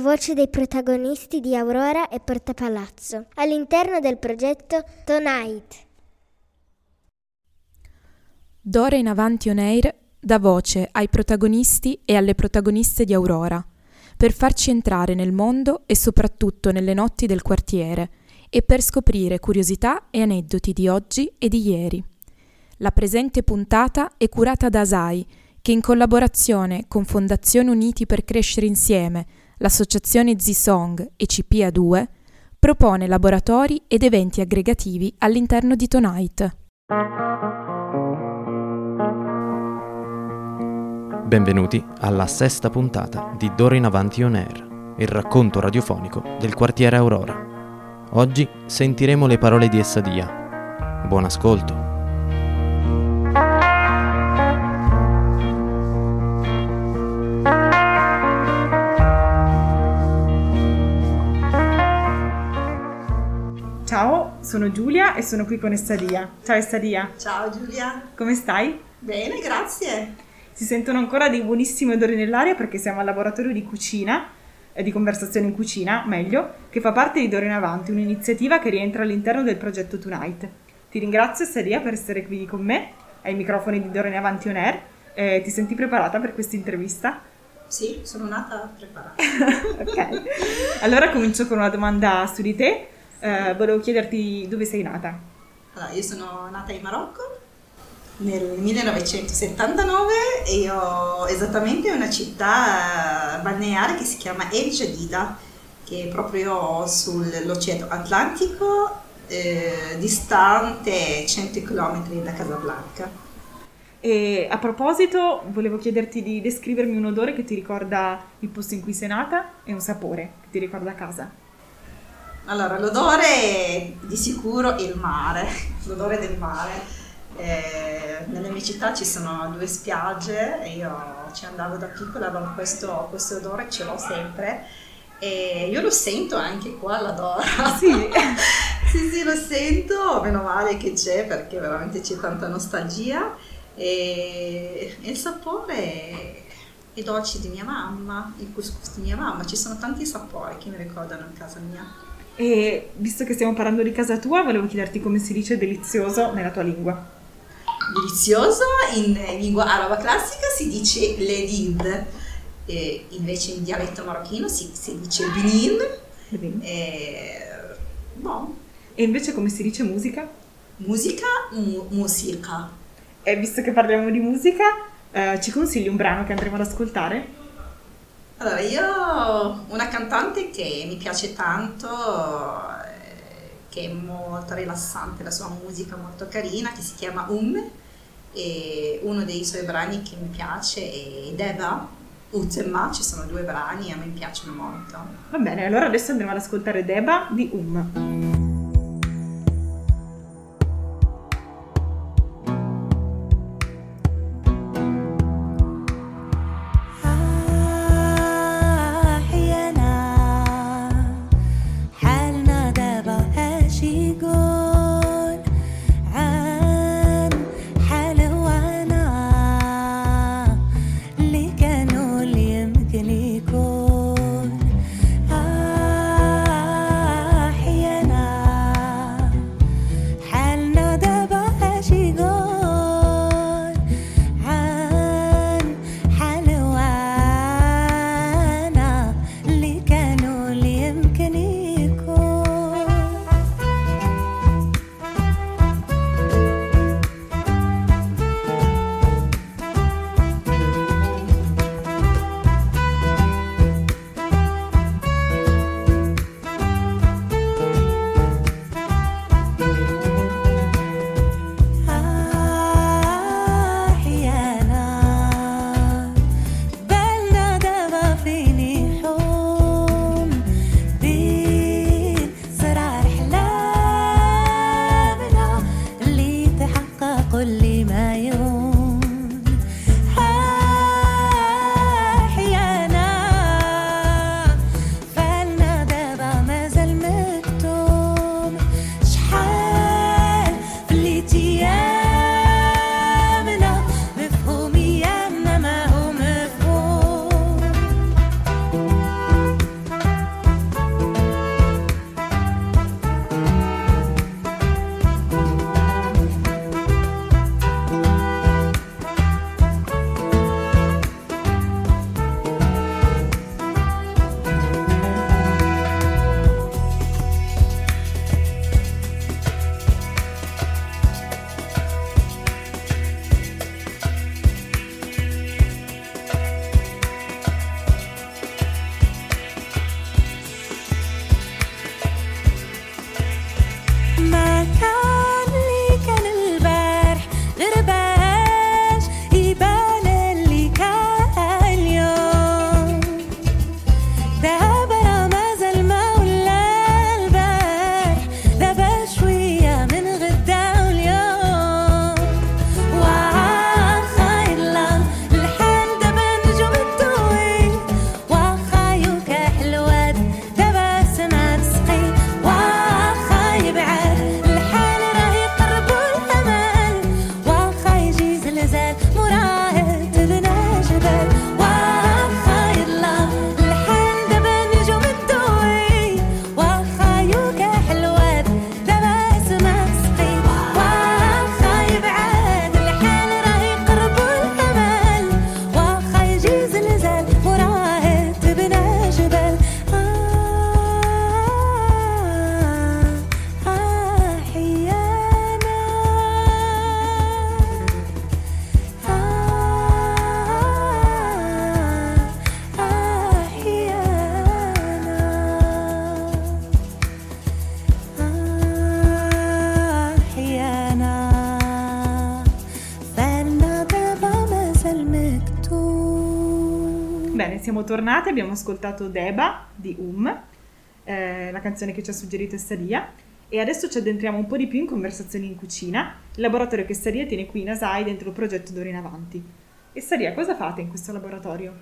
voce dei protagonisti di Aurora e Porta Palazzo all'interno del progetto Tonight. D'ora in avanti on air dà voce ai protagonisti e alle protagoniste di Aurora, per farci entrare nel mondo e soprattutto nelle notti del quartiere e per scoprire curiosità e aneddoti di oggi e di ieri. La presente puntata è curata da Asai, che in collaborazione con Fondazione Uniti per Crescere Insieme, l'associazione Z-Song e CPA2 propone laboratori ed eventi aggregativi all'interno di Tonight. Benvenuti alla sesta puntata di D'ora in avanti on air, il racconto radiofonico del quartiere Aurora. Oggi sentiremo le parole di Essadia. Buon ascolto. Sono Giulia e sono qui con Essadia. Ciao Essadia, Ciao Giulia, come stai? bene, grazie. Si sentono ancora dei buonissimi odori nell'aria perché siamo al laboratorio di cucina, eh, di conversazione in cucina, meglio, che fa parte di D'ora in Avanti, un'iniziativa che rientra all'interno del progetto Tonight. Ti ringrazio Essadia per essere qui con me ai microfoni di D'ora in Avanti On Air. Eh, ti senti preparata per questa intervista? Sì, sono nata preparata. ok. Allora comincio con una domanda su di te. Eh, volevo chiederti dove sei nata. Allora, io sono nata in Marocco nel 1979 e io ho esattamente una città balneare che si chiama El Jadida, che è proprio sull'Oceano Atlantico, eh, distante 100 km da Casablanca. E a proposito, volevo chiederti di descrivermi un odore che ti ricorda il posto in cui sei nata e un sapore che ti ricorda casa. Allora, l'odore è di sicuro il mare, l'odore del mare. Eh, nelle mie città ci sono due spiagge e io ci andavo da piccola, avevo questo, questo odore, ce l'ho sempre e io lo sento anche qua l'odore. Sì. sì, sì, lo sento, meno male che c'è perché veramente c'è tanta nostalgia e il sapore i dolci di mia mamma, il couscous di mia mamma, ci sono tanti sapori che mi ricordano in casa mia. E visto che stiamo parlando di casa tua, volevo chiederti come si dice delizioso nella tua lingua. Delizioso in lingua araba classica si dice ledid, e invece in dialetto marocchino si, si dice benin. Vedi? E, boh, E invece come si dice musica? musica, mu- musica. E visto che parliamo di musica, eh, ci consigli un brano che andremo ad ascoltare? Allora, io una cantante che mi piace tanto, eh, che è molto rilassante, la sua musica è molto carina, che si chiama Um, e uno dei suoi brani che mi piace è Deva, Utema, ci sono due brani e a me piacciono molto. Va bene, allora adesso andremo ad ascoltare Deba di Um. Bene, siamo tornate, abbiamo ascoltato Deba di Um, eh, la canzone che ci ha suggerito Essadia, e adesso ci addentriamo un po' di più in conversazioni in cucina, il laboratorio che Essadia tiene qui in Asai dentro il progetto d'ora in avanti. Essadia, cosa fate in questo laboratorio?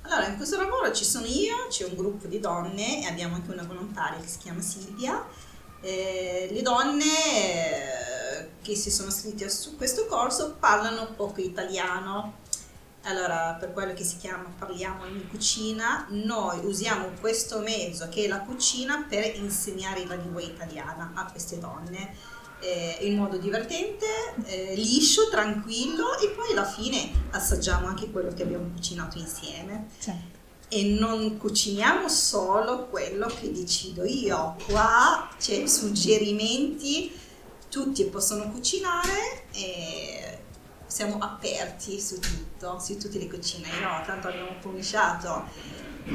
Allora, in questo lavoro ci sono io, c'è un gruppo di donne e abbiamo anche una volontaria che si chiama Silvia. Eh, le donne eh, che si sono iscritte su questo corso parlano poco italiano. Allora, per quello che si chiama Parliamo in cucina, noi usiamo questo mezzo che è la cucina per insegnare la lingua italiana a queste donne eh, in modo divertente, eh, liscio, tranquillo e poi alla fine assaggiamo anche quello che abbiamo cucinato insieme. Certo. E non cuciniamo solo quello che decido io, qua c'è suggerimenti, tutti possono cucinare e siamo aperti su tutto, su tutte le cucine. Io tanto abbiamo cominciato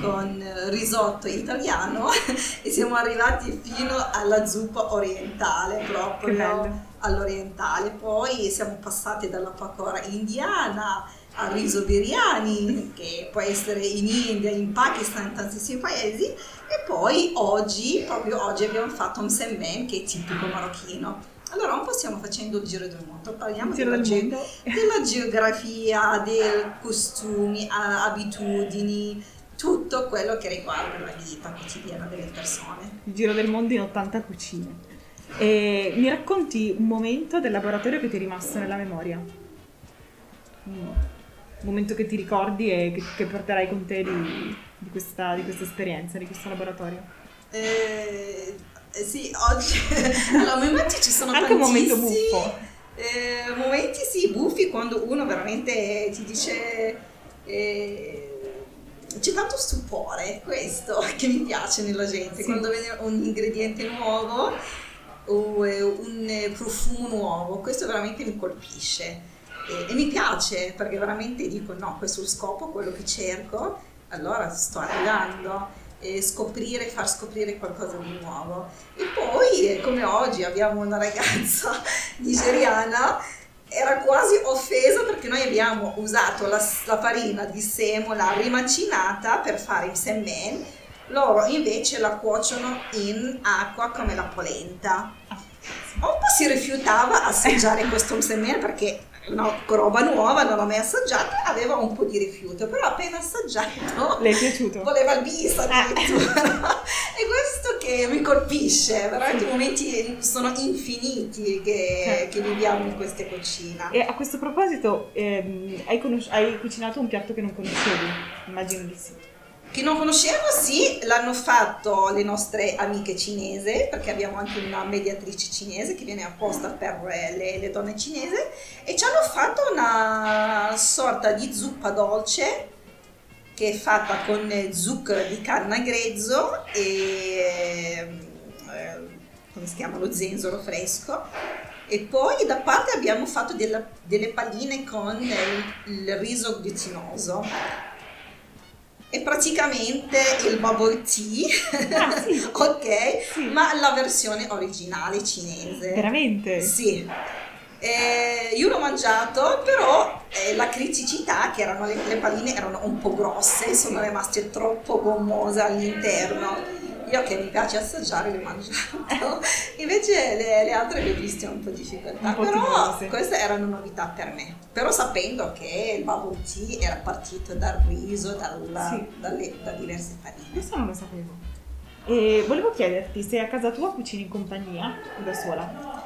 con risotto italiano e siamo arrivati fino alla zuppa orientale proprio all'orientale. Poi siamo passati dalla pakora indiana al riso biryani che può essere in India, in Pakistan, in tantissimi paesi. E poi oggi, proprio oggi abbiamo fatto un semmen che è tipico marocchino allora un po' stiamo facendo il giro del mondo parliamo della del ge- mondo. della geografia, dei costumi, abitudini, tutto quello che riguarda la vita quotidiana delle persone. Il giro del mondo in 80 cucine. E mi racconti un momento del laboratorio che ti è rimasto nella memoria? Un momento che ti ricordi e che, che porterai con te di, di questa, di questa esperienza, di questo laboratorio? Eh, sì, oggi allora, momenti ci sono Anche un momento buffo. Eh, momenti sì, buffi quando uno veramente ti dice eh, c'è tanto stupore, questo che mi piace nella gente, Sì. quando vede un ingrediente nuovo o eh, un eh, profumo nuovo, questo veramente mi colpisce e, e mi piace perché veramente dico no, questo è lo scopo, quello che cerco, allora sto arrivando e scoprire, far scoprire qualcosa di nuovo. E poi, eh, come oggi, abbiamo una ragazza nigeriana, era quasi offesa perché noi abbiamo usato la, la farina di semola rimacinata per fare il semen, loro invece la cuociono in acqua come la polenta. Un po' si rifiutava a assaggiare questo semen perché no, roba nuova, non l'ho mai assaggiata, aveva un po' di rifiuto, però appena assaggiato Le è piaciuto? voleva il bis addirittura. e questo che mi colpisce, veramente momenti sono infiniti che, che viviamo in queste cucine. E a questo proposito, ehm, hai, conosci- hai cucinato un piatto che non conoscevi? Immagino di sì. Che non conoscevo, sì, l'hanno fatto le nostre amiche cinesi, perché abbiamo anche una mediatrice cinese che viene apposta per le, le donne cinesi, e ci hanno fatto una sorta di zuppa dolce che è fatta con zucchero di canna grezzo e eh, come si chiama lo zenzero fresco. E poi da parte abbiamo fatto della- delle palline con il, il riso glutinoso è praticamente il bubble tea Ah, sì. ok Sì. ma la versione originale cinese Veramente? sì. Eh, io l'ho mangiato, però eh, la criticità che erano le, le palline erano un po' grosse, sono rimaste troppo gommose all'interno. Io che mi piace assaggiare le ho mangiato, invece le, le altre le ho viste un po' di difficoltà, po' però timorose. queste erano novità per me. Però sapendo che il bubble tea era partito dal riso, dalla- Sì. dalle- da diverse farine. Questo non lo sapevo. E volevo chiederti se a casa tua cucini in compagnia o da sola?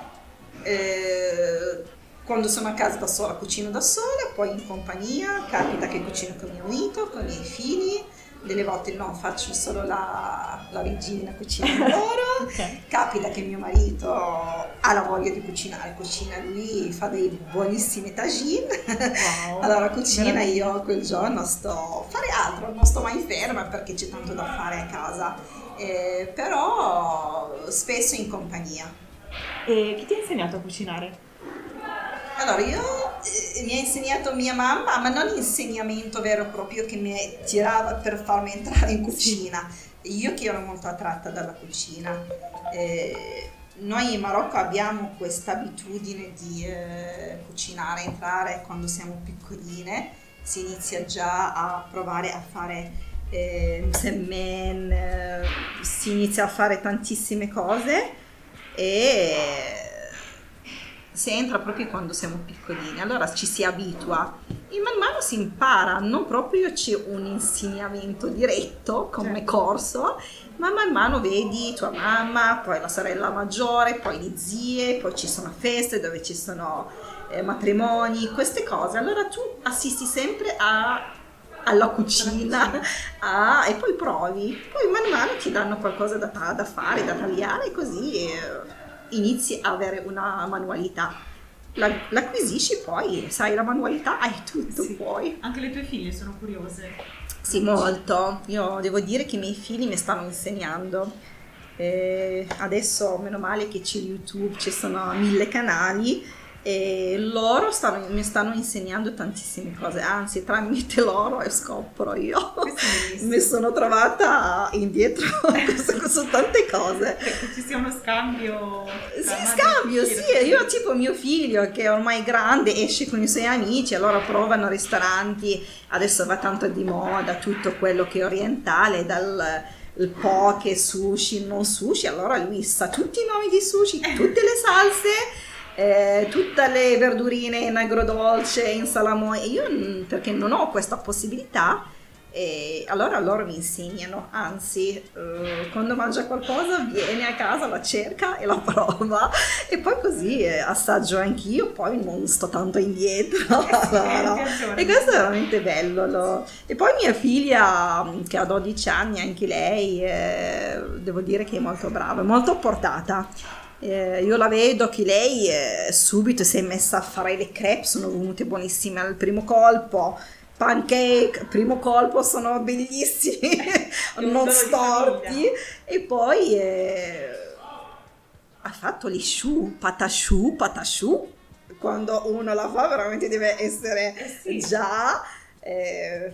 Eh, quando sono a casa da sola cucino da sola, poi in compagnia, capita che cucino con mio marito, con i miei figli, delle volte no, faccio solo la, la regina, cucino con loro, Ok. capita che mio marito ha la voglia di cucinare, cucina lui, fa dei buonissimi tagine, Wow. allora cucina Veramente. io quel giorno sto a fare altro, non sto mai ferma perché c'è tanto da fare a casa, Eh, però spesso in compagnia. E chi ti ha insegnato a cucinare? Allora, io eh, mi ha insegnato mia mamma, ma non insegnamento vero e proprio che mi tirava per farmi entrare in cucina. Io che ero molto attratta dalla cucina. Eh, noi in Marocco abbiamo questa abitudine di eh, cucinare, entrare quando siamo piccoline si inizia già a provare a fare eh, semen, eh, si inizia a fare tantissime cose e si entra proprio quando siamo piccolini, allora ci si abitua e man mano si impara, non proprio c'è un insegnamento diretto come Certo. corso, ma man mano vedi tua mamma, poi la sorella maggiore, poi le zie, poi ci sono feste dove ci sono eh, matrimoni, queste cose. Allora tu assisti sempre a- alla cucina a- e poi provi. Poi man mano ti danno qualcosa da, da fare, da tagliare così eh, inizi a avere una manualità. La, l'acquisisci poi, sai, la manualità hai tutto Sì. poi. Anche le tue figlie sono curiose. Sì, molto. Io devo dire che i miei figli mi stanno insegnando. Eh, adesso, meno male che c'è YouTube, ci sono mille canali e loro stanno- mi stanno insegnando tantissime cose. Anzi, tramite loro scopro io. Mi sono trovata indietro su, su tante cose. Che ci sia uno scambio. Sì, scambio, sì, io tipo mio figlio che è ormai grande esce con i suoi amici, allora provano ristoranti, adesso va tanto di moda tutto quello che è orientale, dal il poke, sushi, non sushi, allora lui sa tutti i nomi di sushi, tutte le salse, eh, tutte le verdurine in agrodolce, in salamoia, io mm, perché non ho questa possibilità, e allora loro mi insegnano, anzi, eh, quando mangia qualcosa viene a casa, la cerca e la prova e poi così eh, assaggio anch'io, poi non sto tanto indietro. no, no. ti aggiorni. E questo è veramente bello. lo- E poi mia figlia, mm, che ha 12 anni, anche lei, eh, devo dire che è molto brava, molto portata. Eh, io la vedo che lei eh, subito si è messa a fare le crepe, sono venute buonissime al primo colpo. Pancake, primo colpo, sono bellissimi, un non storti. E poi eh, ha fatto gli sciù, patasciù, patasciù. Quando uno la fa veramente deve essere sì. già eh,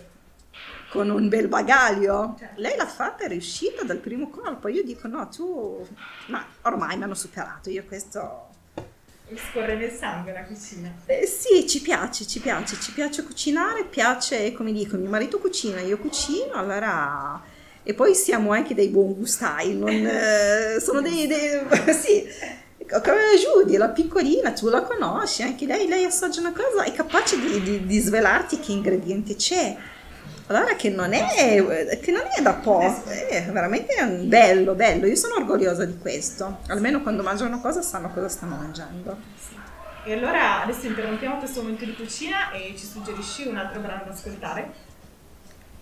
con un bel bagaglio. Certo. Lei l'ha fatta, è riuscita dal primo colpo. Io dico no, tu... Ma ormai mi hanno superato, io questo... Mi scorre nel sangue la cucina. Eh, sì, ci piace, ci piace, ci piace cucinare, piace, come dico, mio marito cucina, io cucino, allora... E poi siamo anche dei buon gustai, non, eh, sono dei... dei sì, come Judy, la piccolina, tu la conosci, anche lei, lei assaggia una cosa, è capace di, di- di svelarti che ingrediente c'è. Allora che non è, che non è da poco, è veramente bello, bello, io sono orgogliosa di questo, almeno quando mangiano una cosa sanno cosa stanno mangiando. E allora adesso interrompiamo questo momento di cucina e ci suggerisci un altro brano da ascoltare?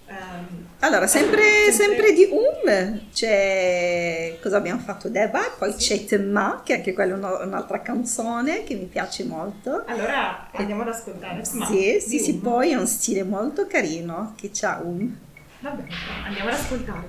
Ehm, Allora, sempre, sempre di Um c'è cosa abbiamo fatto Deba, poi c'è Temma, che anche quella è una- un'altra canzone che mi piace molto. Allora andiamo ad ascoltare. Ma Sì, sì, sì, Un. poi è un stile molto carino che c'ha Um. Va bene, andiamo ad ascoltare.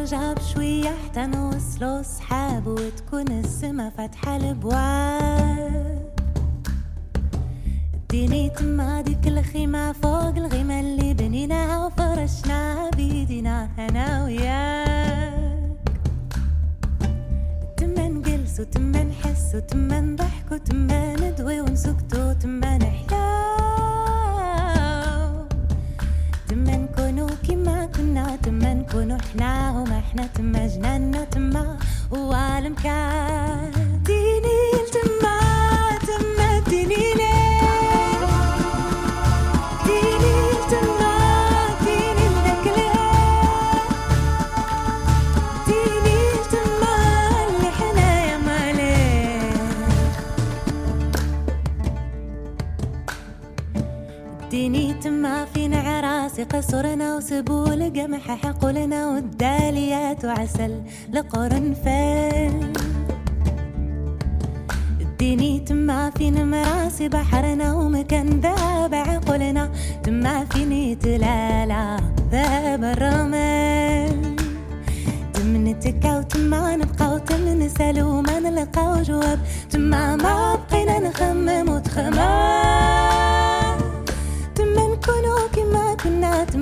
درجة بشوية حتى نوصلوا صحاب وتكون السما فاتحة البواب اديني تما ديك الخيمة فوق الغيمة اللي بنيناها وفرشناها بيدينا أنا وياك. تما نجلس وتما نحس وتما نضحك وتما ندوي ونسكت وتما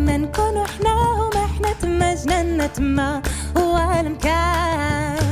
تما نكونو حنا وما حنا تما جننا تما هو المكان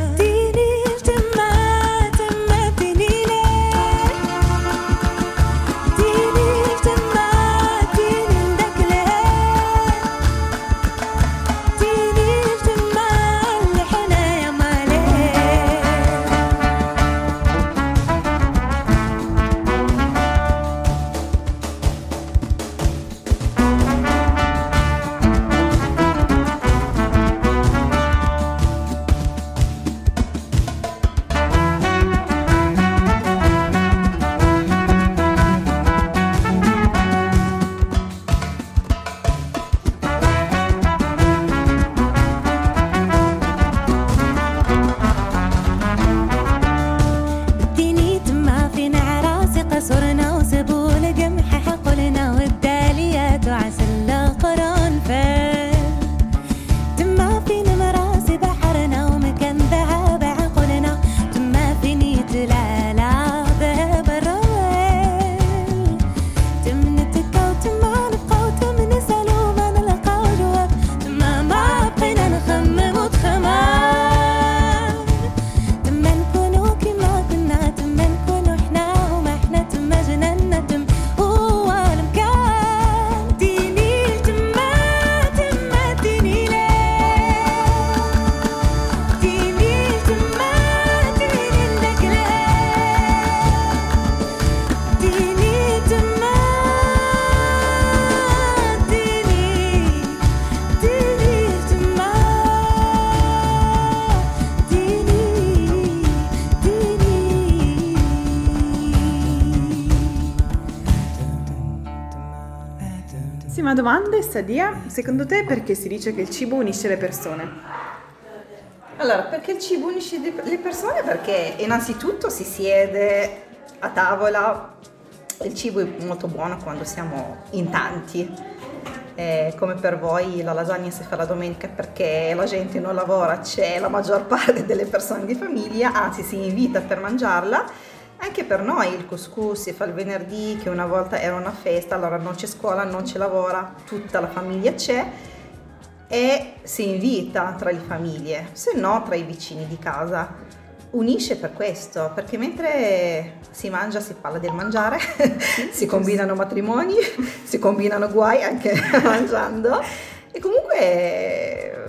Sadia, secondo te perché si dice che il cibo unisce le persone? Allora, perché il cibo unisce le persone? Perché innanzitutto si siede a tavola, il cibo è molto buono quando siamo in tanti. Eh, come per voi la lasagna si fa la domenica perché la gente non lavora, c'è la maggior parte delle persone di famiglia, anzi si invita per mangiarla. Anche per noi il couscous si fa il venerdì, che una volta era una festa, allora non c'è scuola, non c'è lavora, tutta la famiglia c'è e si invita tra le famiglie, se no tra i vicini di casa. Unisce per questo, perché mentre si mangia si parla del mangiare, si combinano matrimoni, si combinano guai anche mangiando e comunque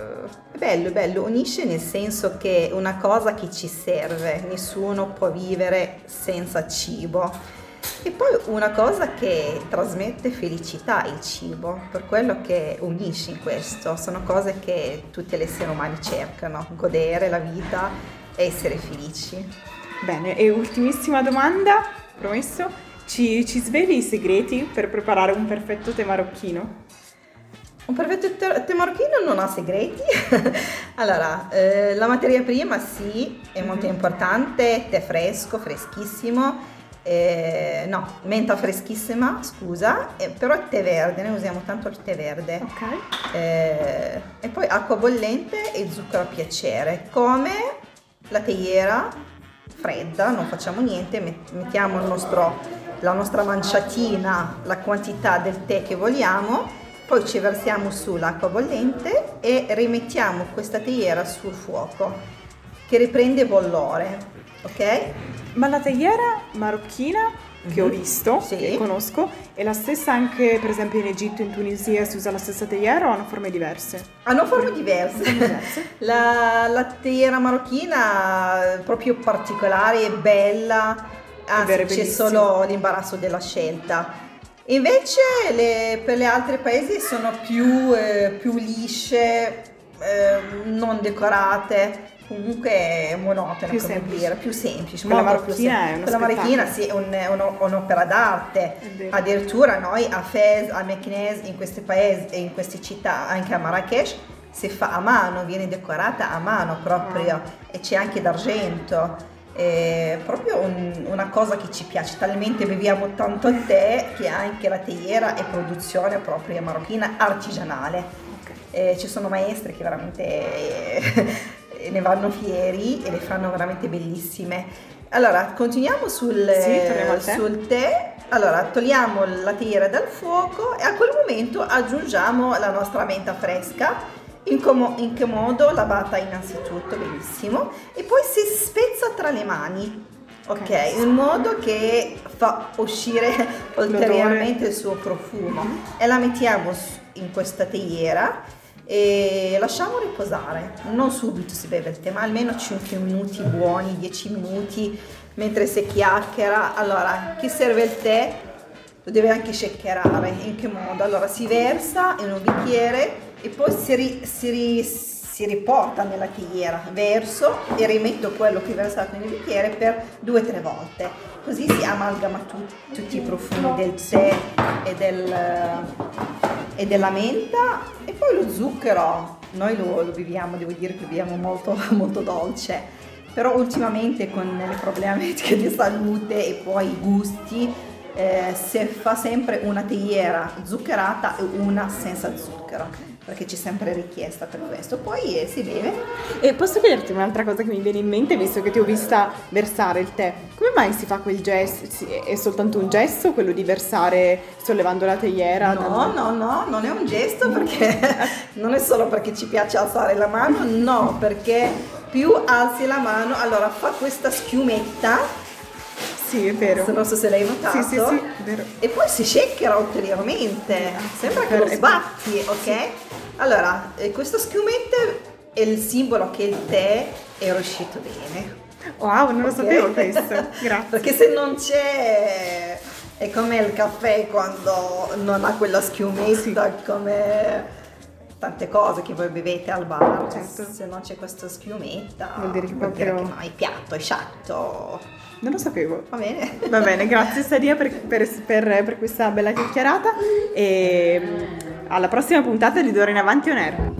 bello, bello, unisce nel senso che è una cosa che ci serve, nessuno può vivere senza cibo. E poi una cosa che trasmette felicità il cibo, per quello che unisce in questo, sono cose che tutti gli esseri umani cercano, godere la vita, essere felici. Bene, e ultimissima domanda, promesso, ci, ci sveli i segreti per preparare un perfetto tè marocchino? Un perfetto tè marocchino non ha segreti. allora, eh, la materia prima sì, è molto importante, tè fresco, freschissimo. Eh, no, menta freschissima, scusa, eh, però il tè verde, noi usiamo tanto il tè verde. Ok. Eh, e poi acqua bollente e zucchero a piacere, come la teiera fredda, non facciamo niente, met- mettiamo nostro- la nostra manciatina, la quantità del tè che vogliamo, poi ci versiamo sull'acqua bollente e rimettiamo questa teiera sul fuoco che riprende bollore, ok? Ma la teiera marocchina che ho Mhm. visto, Sì. che conosco, è la stessa anche per esempio in Egitto, in Tunisia, si usa la stessa teiera o hanno forme diverse? Hanno forme diverse. diverse. La, la teiera marocchina è proprio particolare e bella, anzi è c'è solo l'imbarazzo della scelta. Invece le- per gli altri paesi sono più, eh, più lisce, eh, non decorate, comunque monotone, Più come semplici. dire, più semplici. Quella marocchina è uno Quella marocchina sì, è un- è uno- un'opera d'arte. Addirittura noi a Fez, a Meknès, in questi paesi e in queste città, anche a Marrakesh, si fa a mano, viene decorata a mano proprio Ah. e c'è anche d'argento. È proprio un- una cosa che ci piace, talmente beviamo tanto il tè che anche la teiera è produzione propria marocchina artigianale. Eh, ci sono maestre che veramente eh, ne vanno fieri e le fanno veramente bellissime. Allora, continuiamo sul, Sì, tè. sul tè. Allora, togliamo la teiera dal fuoco e a quel momento aggiungiamo la nostra menta fresca. In, como- in che modo? Lavata innanzitutto, benissimo. E poi si spezza tra le mani. Ok, in modo che fa uscire ulteriormente il suo profumo. E la mettiamo in questa teiera e lasciamo riposare. Non subito si beve il tè, ma almeno 5 minuti buoni, 10 minuti mentre si chiacchiera. Allora, chi serve il tè lo deve anche shakerare. In che modo? Allora si versa in un bicchiere e poi si, ri- si ri- si riporta nella teiera, verso e rimetto quello che ho versato nel bicchiere per due o tre volte. Così si amalgama tu- tutti i profumi del tè e, del, e della menta e poi lo zucchero. Noi lo, lo beviamo, devo dire che beviamo molto, molto dolce. Però ultimamente con le problematiche di salute e poi i gusti eh, si fa sempre una teiera zuccherata e una senza zucchero, perché c'è sempre richiesta per questo. Poi eh, si beve. E posso chiederti un'altra cosa che mi viene in mente, visto che ti ho vista versare il tè? Come mai si fa quel gesto? È soltanto un gesto quello di versare sollevando la teiera? No, no, no, non è un gesto perché non è solo perché ci piace alzare la mano, no, perché più alzi la mano, allora fa questa schiumetta, Sì, è vero. non so se l'hai notato. Sì, sì, sì, vero. E poi si shakera ulteriormente, sembra che lo sbatti, ok? Allora, eh, questa schiumetta è il simbolo che il tè è uscito bene. Wow, non lo Ok? sapevo questo. Grazie. Perché se non c'è è come il caffè quando non ha quella schiumetta, come tante cose che voi bevete al bar. Certo. Se non c'è questa schiumetta, Vuol dire che vuol dire proprio- che no, piatto è sciatto. Non lo sapevo. Va bene? Va bene, grazie Sadia per, per- per- per questa bella chiacchierata e mm, alla prossima puntata di D'ora in avanti on air.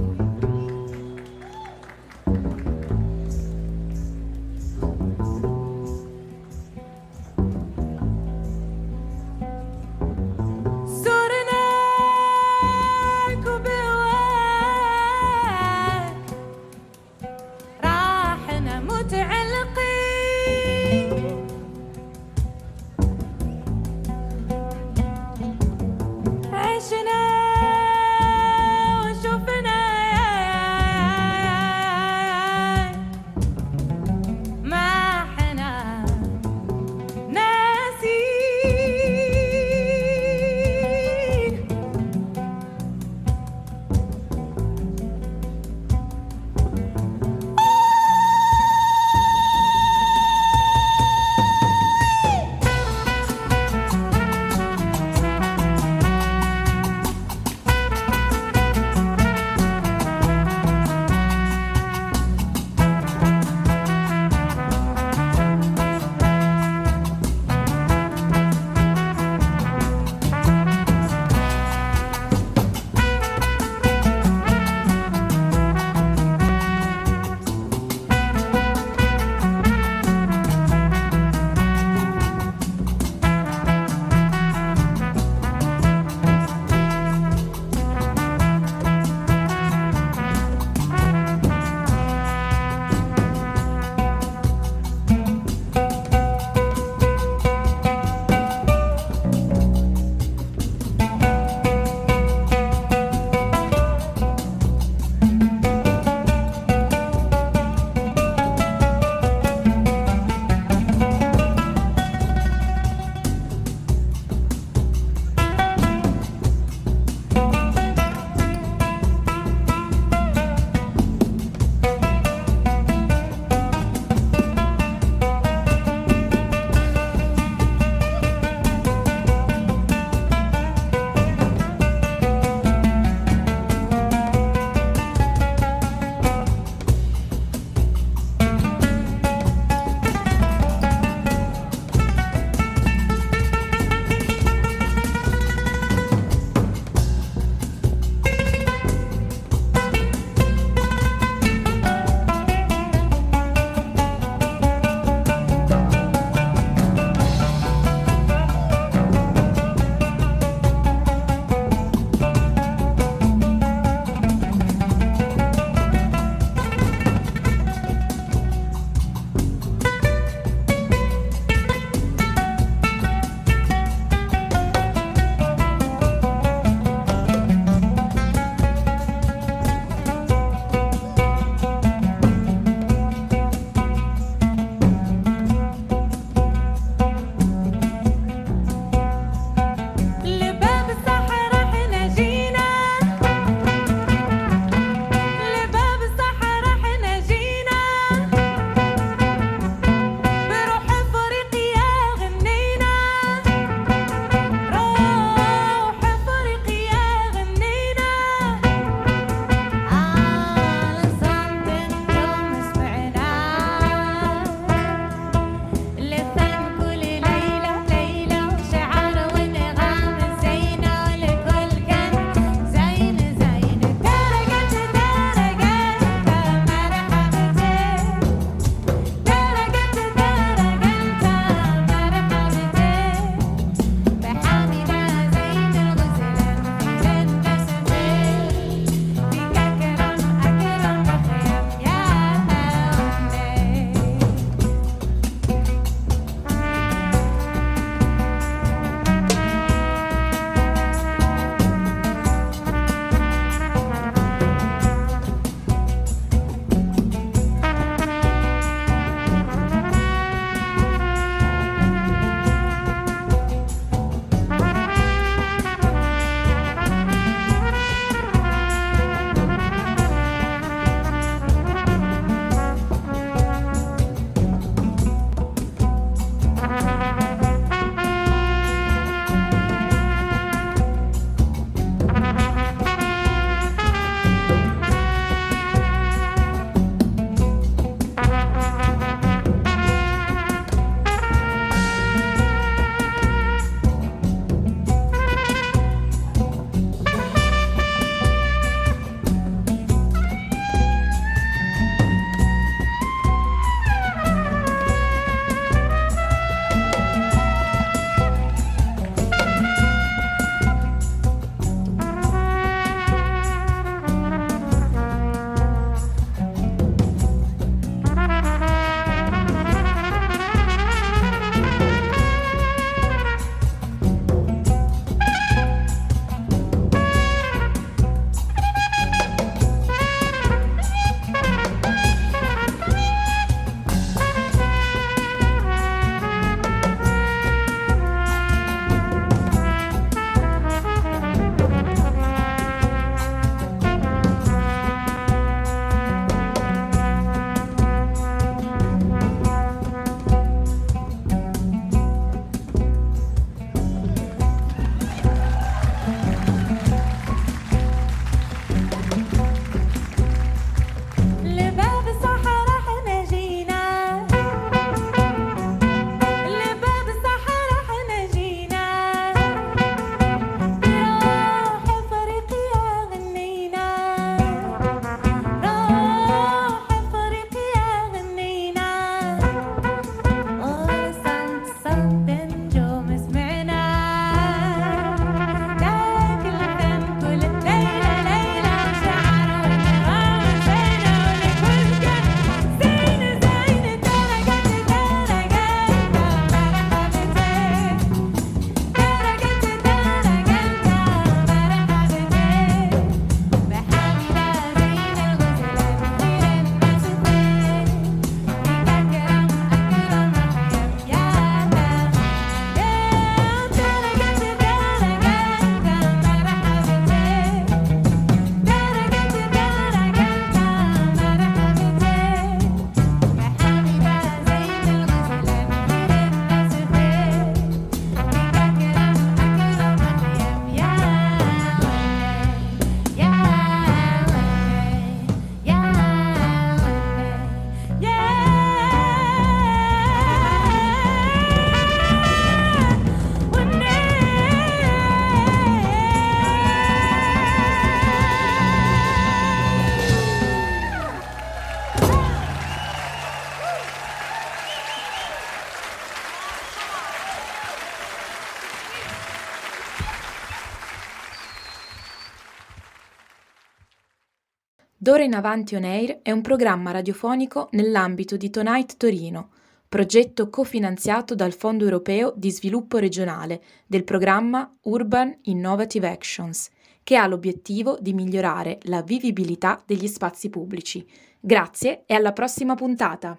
D'ora in avanti on air è un programma radiofonico nell'ambito di Tonight Torino, progetto cofinanziato dal Fondo europeo di sviluppo regionale del programma Urban Innovative Actions, che ha l'obiettivo di migliorare la vivibilità degli spazi pubblici. Grazie e alla prossima puntata!